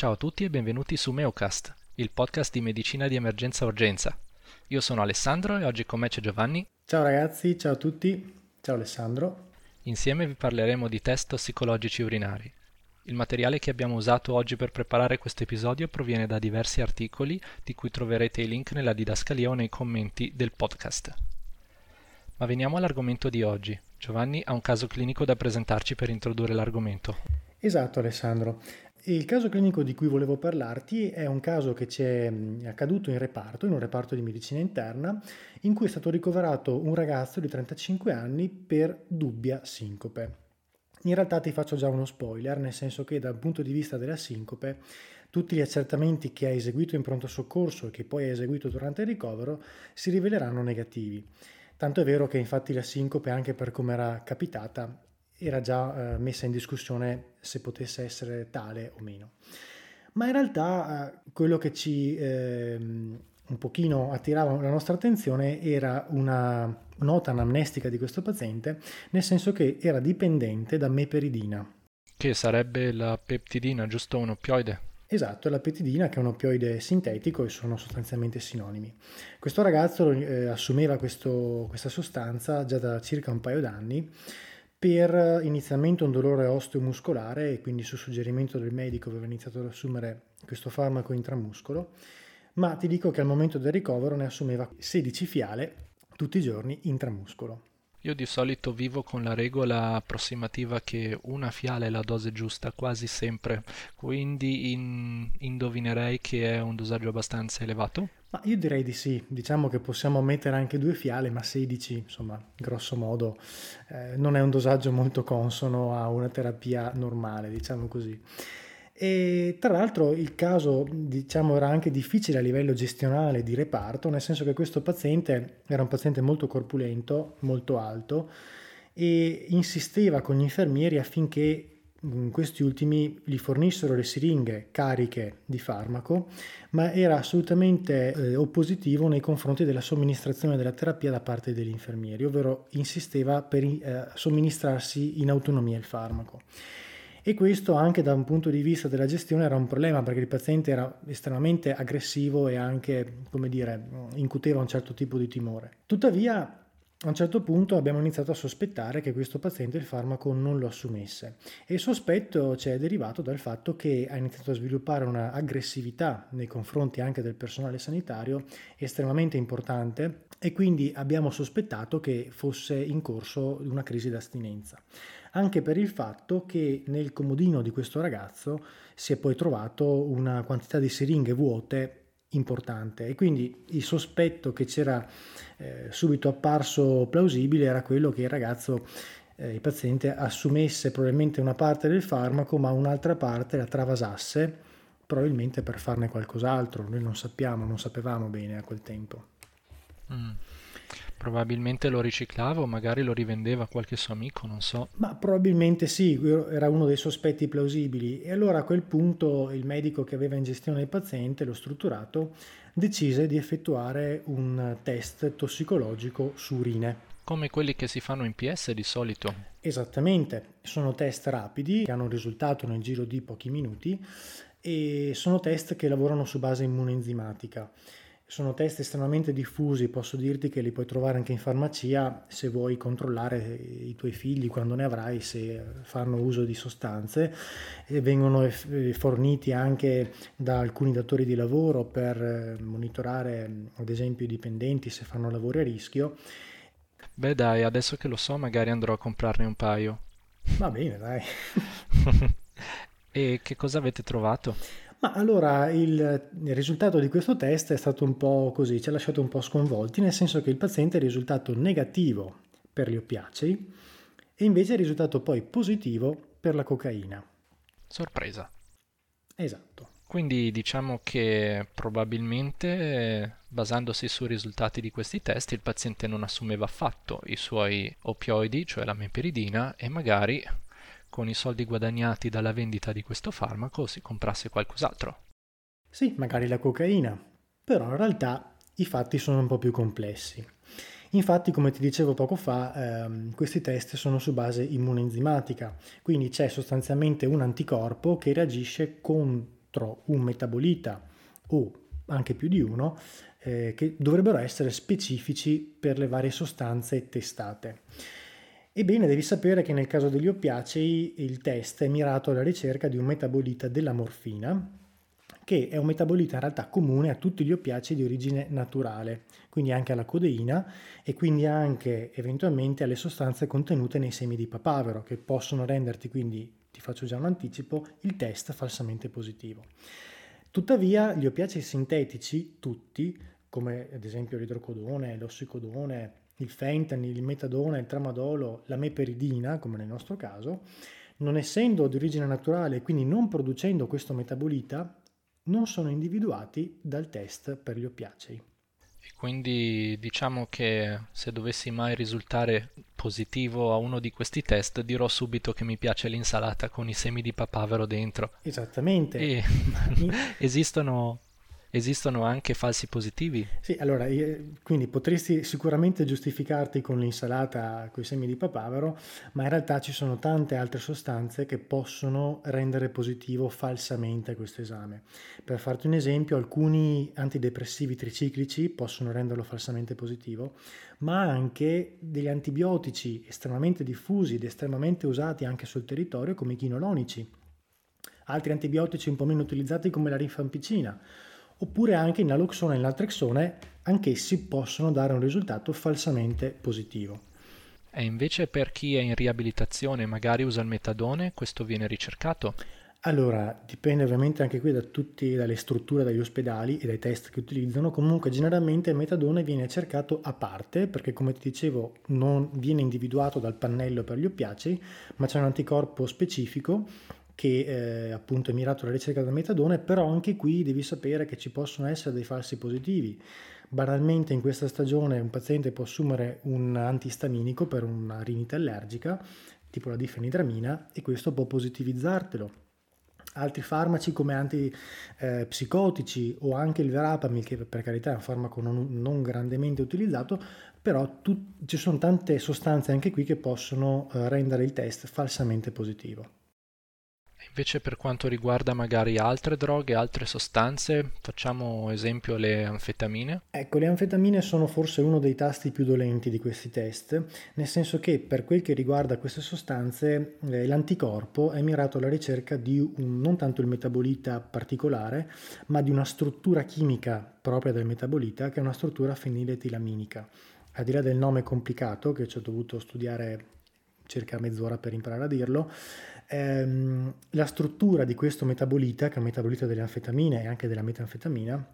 Ciao a tutti e benvenuti su Meocast, il podcast di medicina di emergenza urgenza. Io sono Alessandro e oggi con me c'è Giovanni. Ciao ragazzi, ciao a tutti. Ciao Alessandro. Insieme vi parleremo di test tossicologici urinari. Il materiale che abbiamo usato oggi per preparare questo episodio proviene da diversi articoli di cui troverete i link nella didascalia o nei commenti del podcast. Ma veniamo all'argomento di oggi. Giovanni ha un caso clinico da presentarci per introdurre l'argomento. Esatto Alessandro. Il caso clinico di cui volevo parlarti è un caso che ci è accaduto in reparto, in un reparto di medicina interna, in cui è stato ricoverato un ragazzo di 35 anni per dubbia sincope. In realtà ti faccio già uno spoiler, nel senso che dal punto di vista della sincope, tutti gli accertamenti che hai eseguito in pronto soccorso e che poi hai eseguito durante il ricovero si riveleranno negativi. Tanto è vero che infatti la sincope, anche per come era capitata, era già eh, messa in discussione se potesse essere tale o meno. Ma in realtà eh, quello che ci eh, un pochino attirava la nostra attenzione era una nota anamnestica di questo paziente, nel senso che era dipendente da meperidina. Che sarebbe la peptidina, giusto un oppioide? Esatto, la peptidina che è un oppioide sintetico e sono sostanzialmente sinonimi. Questo ragazzo eh, assumeva questo, questa sostanza già da circa un paio d'anni per inizialmente un dolore osteomuscolare e quindi su suggerimento del medico aveva iniziato ad assumere questo farmaco intramuscolo, ma ti dico che al momento del ricovero ne assumeva 16 fiale tutti i giorni intramuscolo. Io di solito vivo con la regola approssimativa che una fiala è la dose giusta quasi sempre, quindi in, indovinerei che è un dosaggio abbastanza elevato. Ma io direi di sì, diciamo che possiamo mettere anche due fiale, ma 16, insomma, grosso modo, eh, non è un dosaggio molto consono a una terapia normale, diciamo così. E tra l'altro il caso diciamo, era anche difficile a livello gestionale di reparto, nel senso che questo paziente era un paziente molto corpulento, molto alto e insisteva con gli infermieri affinché questi ultimi gli fornissero le siringhe cariche di farmaco, ma era assolutamente eh, oppositivo nei confronti della somministrazione della terapia da parte degli infermieri, ovvero insisteva per eh, somministrarsi in autonomia il farmaco e questo anche da un punto di vista della gestione era un problema perché il paziente era estremamente aggressivo e anche, come dire, incuteva un certo tipo di timore. Tuttavia, a un certo punto abbiamo iniziato a sospettare che questo paziente il farmaco non lo assumesse. E il sospetto ci è derivato dal fatto che ha iniziato a sviluppare un'aggressività nei confronti anche del personale sanitario estremamente importante e quindi abbiamo sospettato che fosse in corso una crisi d'astinenza. Anche per il fatto che nel comodino di questo ragazzo si è poi trovato una quantità di siringhe vuote importante. E quindi il sospetto che c'era eh, subito apparso plausibile era quello che il ragazzo eh, il paziente assumesse probabilmente una parte del farmaco ma un'altra parte la travasasse probabilmente per farne qualcos'altro. Noi non sappiamo non sapevamo bene a quel tempo. Mm. Probabilmente lo riciclava o magari lo rivendeva a qualche suo amico, non so. Ma probabilmente sì, era uno dei sospetti plausibili. E allora a quel punto il medico che aveva in gestione il paziente, lo strutturato, decise di effettuare un test tossicologico su urine. Come quelli che si fanno in PS di solito. Esattamente, sono test rapidi che hanno un risultato nel giro di pochi minuti e sono test che lavorano su base immunenzimatica. Sono test estremamente diffusi, posso dirti che li puoi trovare anche in farmacia se vuoi controllare i tuoi figli quando ne avrai, se fanno uso di sostanze. E vengono forniti anche da alcuni datori di lavoro per eh, monitorare ad esempio i dipendenti se fanno lavori a rischio. Beh dai, adesso che lo so magari andrò a comprarne un paio. Va bene, dai. e che cosa avete trovato? Ma allora il, il, risultato di questo test è stato un po' così, ci ha lasciato un po' sconvolti, nel senso che il paziente è risultato negativo per gli oppiacei e invece è risultato poi positivo per la cocaina. Sorpresa. Esatto. Quindi diciamo che probabilmente basandosi sui risultati di questi test il paziente non assumeva affatto i suoi oppioidi, cioè la meperidina, e magari con i soldi guadagnati dalla vendita di questo farmaco si comprasse qualcos'altro. Sì, magari la cocaina, però in realtà i fatti sono un po' più complessi. Infatti, come ti dicevo poco fa, ehm, questi test sono su base immunenzimatica, quindi c'è sostanzialmente un anticorpo che reagisce con dentro un metabolita o anche più di uno eh, che dovrebbero essere specifici per le varie sostanze testate. Ebbene, devi sapere che nel caso degli oppiacei il test è mirato alla ricerca di un metabolita della morfina, che è un metabolita in realtà comune a tutti gli oppiacei di origine naturale, quindi anche alla codeina e quindi anche eventualmente alle sostanze contenute nei semi di papavero, che possono renderti quindi, ti faccio già un anticipo, il test falsamente positivo. Tuttavia gli oppiacei sintetici, tutti, come ad esempio l'idrocodone, l'ossicodone, il fentanyl, il metadone, il tramadolo, la meperidina, come nel nostro caso, non essendo di origine naturale e quindi non producendo questo metabolita, non sono individuati dal test per gli oppiacei. E quindi diciamo che se dovessi mai risultare positivo a uno di questi test, dirò subito che mi piace l'insalata con i semi di papavero dentro. Esattamente. E esistono Esistono anche falsi positivi? Sì, allora, quindi potresti sicuramente giustificarti con l'insalata con i semi di papavero, ma in realtà ci sono tante altre sostanze che possono rendere positivo falsamente questo esame. Per farti un esempio, alcuni antidepressivi triciclici possono renderlo falsamente positivo, ma anche degli antibiotici estremamente diffusi ed estremamente usati anche sul territorio come i chinolonici. Altri antibiotici un po' meno utilizzati come la rifampicina oppure anche in naloxone e naltrexone, anch'essi possono dare un risultato falsamente positivo. E invece per chi è in riabilitazione e magari usa il metadone, questo viene ricercato? Allora, dipende ovviamente anche qui da tutti, dalle strutture degli ospedali e dai test che utilizzano. Comunque, generalmente il metadone viene cercato a parte perché, come ti dicevo, non viene individuato dal pannello per gli oppiacei, ma c'è un anticorpo specifico che eh, appunto è mirato alla ricerca del metadone, però anche qui devi sapere che ci possono essere dei falsi positivi. Banalmente in questa stagione un paziente può assumere un antistaminico per una rinite allergica, tipo la difenidramina, e questo può positivizzartelo. Altri farmaci come antipsicotici eh, o anche il verapamil, che per carità è un farmaco non, non grandemente utilizzato, però tu, ci sono tante sostanze anche qui che possono eh, rendere il test falsamente positivo. Invece per quanto riguarda magari altre droghe, altre sostanze, facciamo esempio le anfetamine. Ecco, le anfetamine sono forse uno dei tasti più dolenti di questi test, nel senso che per quel che riguarda queste sostanze eh, l'anticorpo è mirato alla ricerca di un, non tanto il metabolita particolare, ma di una struttura chimica propria del metabolita che è una struttura feniletilaminica. Al di là del nome complicato che ci ho dovuto studiare circa mezz'ora per imparare a dirlo, ehm, la struttura di questo metabolita, che è un metabolita delle anfetamine e anche della metanfetamina,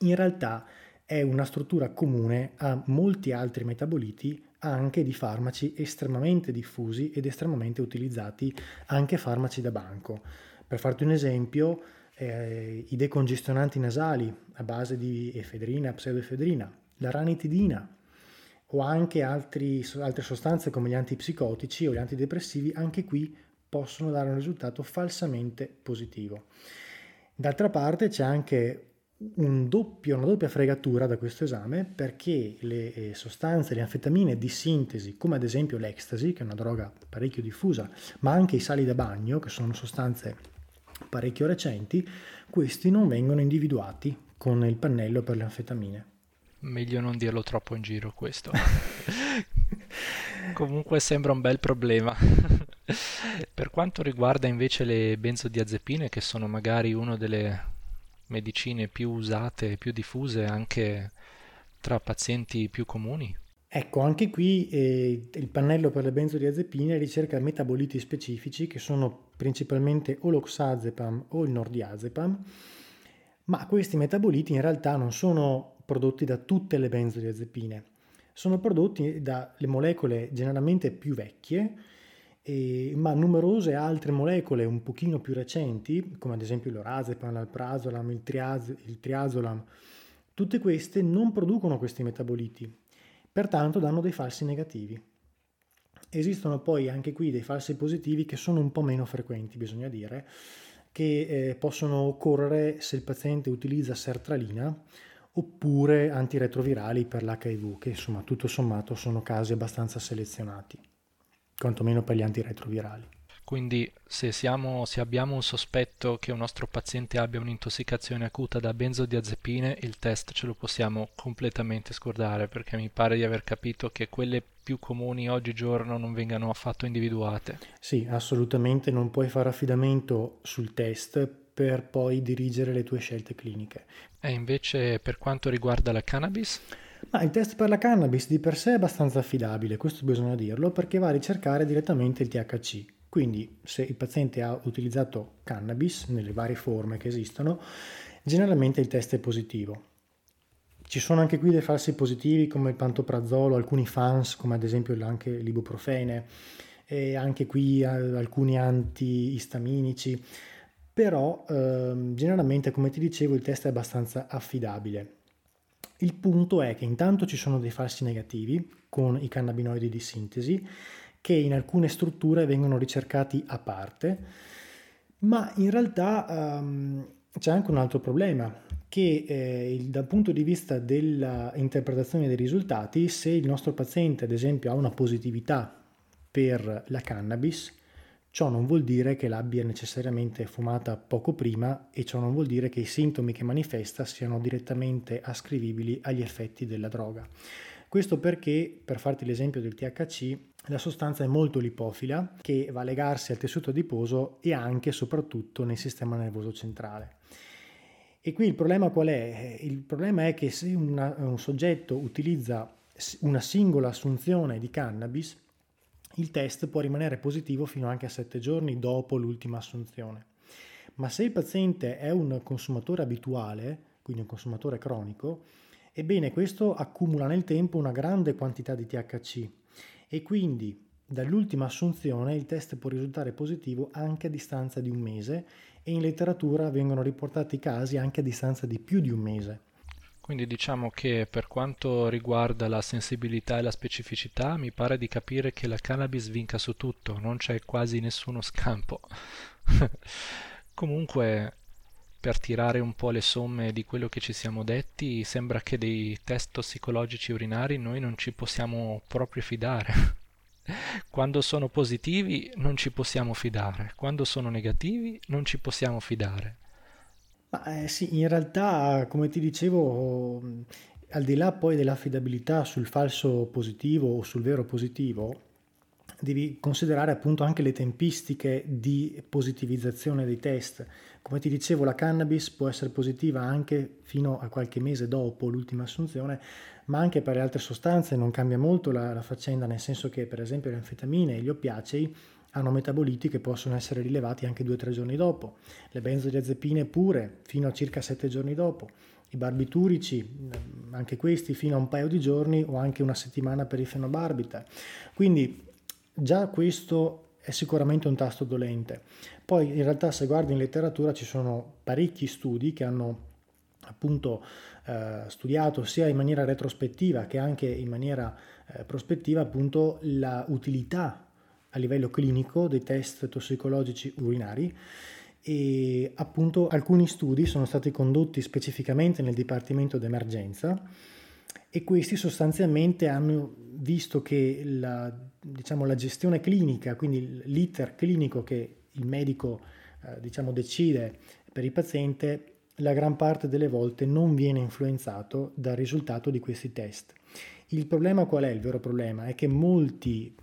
in realtà è una struttura comune a molti altri metaboliti anche di farmaci estremamente diffusi ed estremamente utilizzati, anche farmaci da banco. Per farti un esempio, eh, i decongestionanti nasali a base di efedrina, pseudoefedrina, la ranitidina o anche altri, altre sostanze come gli antipsicotici o gli antidepressivi, anche qui possono dare un risultato falsamente positivo. D'altra parte c'è anche un doppio, una doppia fregatura da questo esame perché le eh, sostanze, le anfetamine di sintesi, come ad esempio l'ecstasy, che è una droga parecchio diffusa, ma anche i sali da bagno, che sono sostanze parecchio recenti, questi non vengono individuati con il pannello per le anfetamine. Meglio non dirlo troppo in giro questo. Comunque sembra un bel problema. per quanto riguarda invece le benzodiazepine, che sono magari una delle medicine più usate e più diffuse anche tra pazienti più comuni? Ecco, anche qui eh, il pannello per le benzodiazepine ricerca metaboliti specifici che sono principalmente o l'oxazepam o il nordiazepam, ma questi metaboliti in realtà non sono prodotti da tutte le benzodiazepine, sono prodotti dalle molecole generalmente più vecchie, e, ma numerose altre molecole un pochino più recenti, come ad esempio l'orazepam, l'alprazolam, il, triaz- il triazolam, tutte queste non producono questi metaboliti, pertanto danno dei falsi negativi. Esistono poi anche qui dei falsi positivi che sono un po' meno frequenti, bisogna dire, che eh, possono occorrere se il paziente utilizza sertralina oppure antiretrovirali per l'HIV, che insomma tutto sommato sono casi abbastanza selezionati, quantomeno per gli antiretrovirali. Quindi se, siamo, se, abbiamo un sospetto che un nostro paziente abbia un'intossicazione acuta da benzodiazepine, il test ce lo possiamo completamente scordare perché mi pare di aver capito che quelle più comuni oggigiorno non vengano affatto individuate. Sì, assolutamente non puoi fare affidamento sul test per poi dirigere le tue scelte cliniche. E invece per quanto riguarda la cannabis? Ma il test per la cannabis di per sé è abbastanza affidabile, questo bisogna dirlo, perché va a ricercare direttamente il THC. Quindi se il paziente ha utilizzato cannabis nelle varie forme che esistono, generalmente il test è positivo. Ci sono anche qui dei falsi positivi come il pantoprazolo, alcuni fans come ad esempio anche l'ibuprofene e anche qui alcuni antiistaminici, però ehm, generalmente come ti dicevo il test è abbastanza affidabile. Il punto è che intanto ci sono dei falsi negativi con i cannabinoidi di sintesi che in alcune strutture vengono ricercati a parte, ma in realtà um, c'è anche un altro problema, che eh, il, dal punto di vista dell'interpretazione dei risultati, se il nostro paziente ad esempio ha una positività per la cannabis, ciò non vuol dire che l'abbia necessariamente fumata poco prima e ciò non vuol dire che i sintomi che manifesta siano direttamente ascrivibili agli effetti della droga. Questo perché, per farti l'esempio del THC, la sostanza è molto lipofila che va a legarsi al tessuto adiposo e anche e soprattutto nel sistema nervoso centrale. E qui il problema qual è? Il problema è che se una, un soggetto utilizza una singola assunzione di cannabis, il test può rimanere positivo fino anche a 7 giorni dopo l'ultima assunzione. Ma se il paziente è un consumatore abituale, quindi un consumatore cronico, Ebbene, questo accumula nel tempo una grande quantità di THC e quindi dall'ultima assunzione il test può risultare positivo anche a distanza di un mese e in letteratura vengono riportati casi anche a distanza di più di un mese. Quindi diciamo che per quanto riguarda la sensibilità e la specificità, mi pare di capire che la cannabis vinca su tutto, non c'è quasi nessuno scampo. Comunque per tirare un po' le somme di quello che ci siamo detti, sembra che dei test tossicologici urinari noi non ci possiamo proprio fidare. Quando sono positivi non ci possiamo fidare, quando sono negativi non ci possiamo fidare. Ma eh, sì, in realtà, come ti dicevo, al di là poi dell'affidabilità sul falso positivo o sul vero positivo, devi considerare appunto anche le tempistiche di positivizzazione dei test. Come ti dicevo, la cannabis può essere positiva anche fino a qualche mese dopo l'ultima assunzione, ma anche per le altre sostanze non cambia molto la, la faccenda, nel senso che per esempio le anfetamine e gli oppiacei hanno metaboliti che possono essere rilevati anche 2-3 giorni dopo, le benzodiazepine pure fino a circa 7 giorni dopo, i barbiturici, mm, anche questi fino a un paio di giorni o anche una settimana per i fenobarbital. Quindi Già questo è sicuramente un tasto dolente. Poi in realtà se guardi in letteratura ci sono parecchi studi che hanno appunto eh, studiato sia in maniera retrospettiva che anche in maniera eh, prospettiva appunto la utilità a livello clinico dei test tossicologici urinari e appunto alcuni studi sono stati condotti specificamente nel dipartimento d'emergenza e questi sostanzialmente hanno visto che la, diciamo, la gestione clinica, quindi l'iter clinico che il medico eh, diciamo, decide per il paziente, la gran parte delle volte non viene influenzato dal risultato di questi test. Il problema qual è? Il vero problema è che molti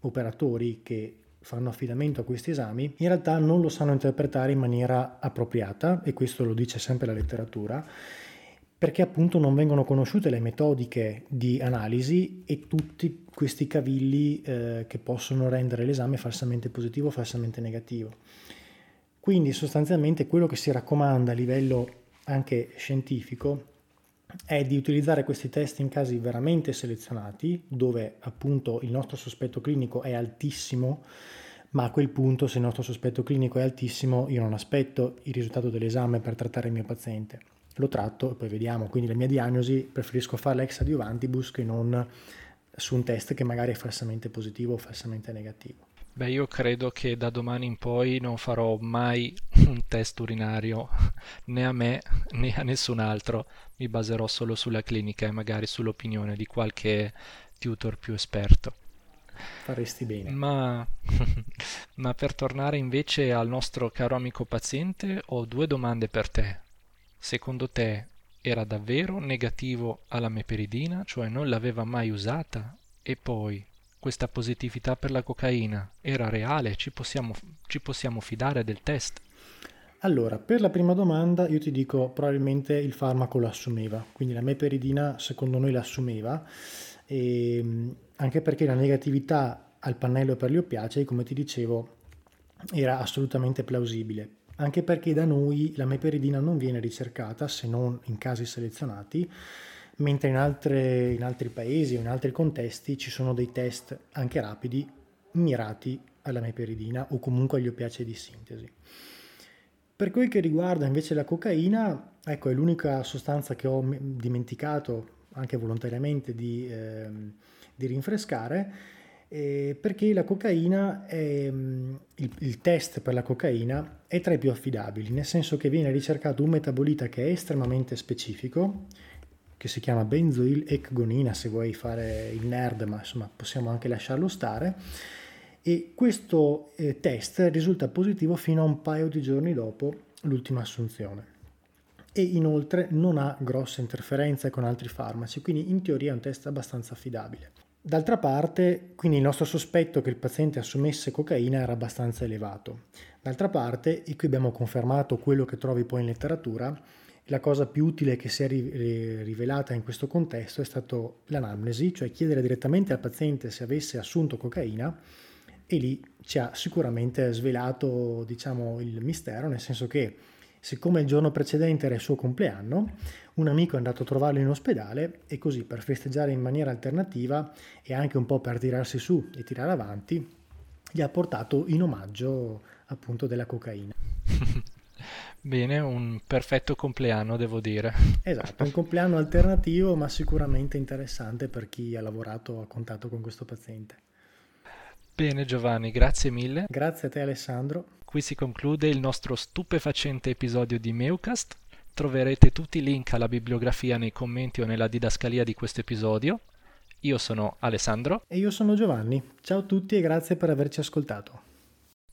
operatori che fanno affidamento a questi esami in realtà non lo sanno interpretare in maniera appropriata e questo lo dice sempre la letteratura perché appunto non vengono conosciute le metodiche di analisi e tutti questi cavilli eh, che possono rendere l'esame falsamente positivo o falsamente negativo. Quindi sostanzialmente quello che si raccomanda a livello anche scientifico è di utilizzare questi test in casi veramente selezionati, dove appunto il nostro sospetto clinico è altissimo, ma a quel punto se il nostro sospetto clinico è altissimo io non aspetto il risultato dell'esame per trattare il mio paziente lo tratto e poi vediamo. Quindi la mia diagnosi preferisco farla ex adiuvantibus che non su un test che magari è falsamente positivo o falsamente negativo. Beh, io credo che da domani in poi non farò mai un test urinario né a me né a nessun altro, mi baserò solo sulla clinica e magari sull'opinione di qualche tutor più esperto. Faresti bene. Ma, ma per tornare invece al nostro caro amico paziente, ho due domande per te. Secondo te era davvero negativo alla meperidina, cioè non l'aveva mai usata? E poi, questa positività per la cocaina era reale? Ci possiamo, ci possiamo fidare del test? Allora, per la prima domanda io ti dico probabilmente il farmaco lo assumeva, quindi la meperidina secondo noi l'assumeva, e, ehm, anche perché la negatività al pannello per gli oppiacei, come ti dicevo, era assolutamente plausibile, anche perché da noi la meperidina non viene ricercata se non in casi selezionati, mentre in, altre, in altri paesi o in altri contesti ci sono dei test anche rapidi mirati alla meperidina o comunque agli oppiacei di sintesi. Per quel che riguarda invece la cocaina, ecco, è l'unica sostanza che ho dimenticato anche volontariamente di, eh, di rinfrescare, eh, perché la cocaina, è, mm, il, il, test per la cocaina è tra i più affidabili, nel senso che viene ricercato un metabolita che è estremamente specifico, che si chiama benzoil ecgonina, se vuoi fare il nerd, ma insomma possiamo anche lasciarlo stare e questo eh, test risulta positivo fino a un paio di giorni dopo l'ultima assunzione e inoltre non ha grosse interferenze con altri farmaci, quindi in teoria è un test abbastanza affidabile. D'altra parte, quindi il nostro sospetto che il paziente assumesse cocaina era abbastanza elevato. D'altra parte, e qui abbiamo confermato quello che trovi poi in letteratura, la cosa più utile che si è rivelata in questo contesto è stato l'anamnesi, cioè chiedere direttamente al paziente se avesse assunto cocaina e lì ci ha sicuramente svelato diciamo, il mistero, nel senso che siccome il giorno precedente era il suo compleanno, un amico è andato a trovarlo in ospedale e così per festeggiare in maniera alternativa e anche un po' per tirarsi su e tirare avanti, gli ha portato in omaggio appunto della cocaina. Bene, un perfetto compleanno devo dire. Esatto, un compleanno alternativo ma sicuramente interessante per chi ha lavorato a contatto con questo paziente. Bene Giovanni, grazie mille. Grazie a te Alessandro. Qui si conclude il nostro stupefacente episodio di Meucast. Troverete tutti i link alla bibliografia nei commenti o nella didascalia di questo episodio. Io sono Alessandro. E io sono Giovanni. Ciao a tutti e grazie per averci ascoltato.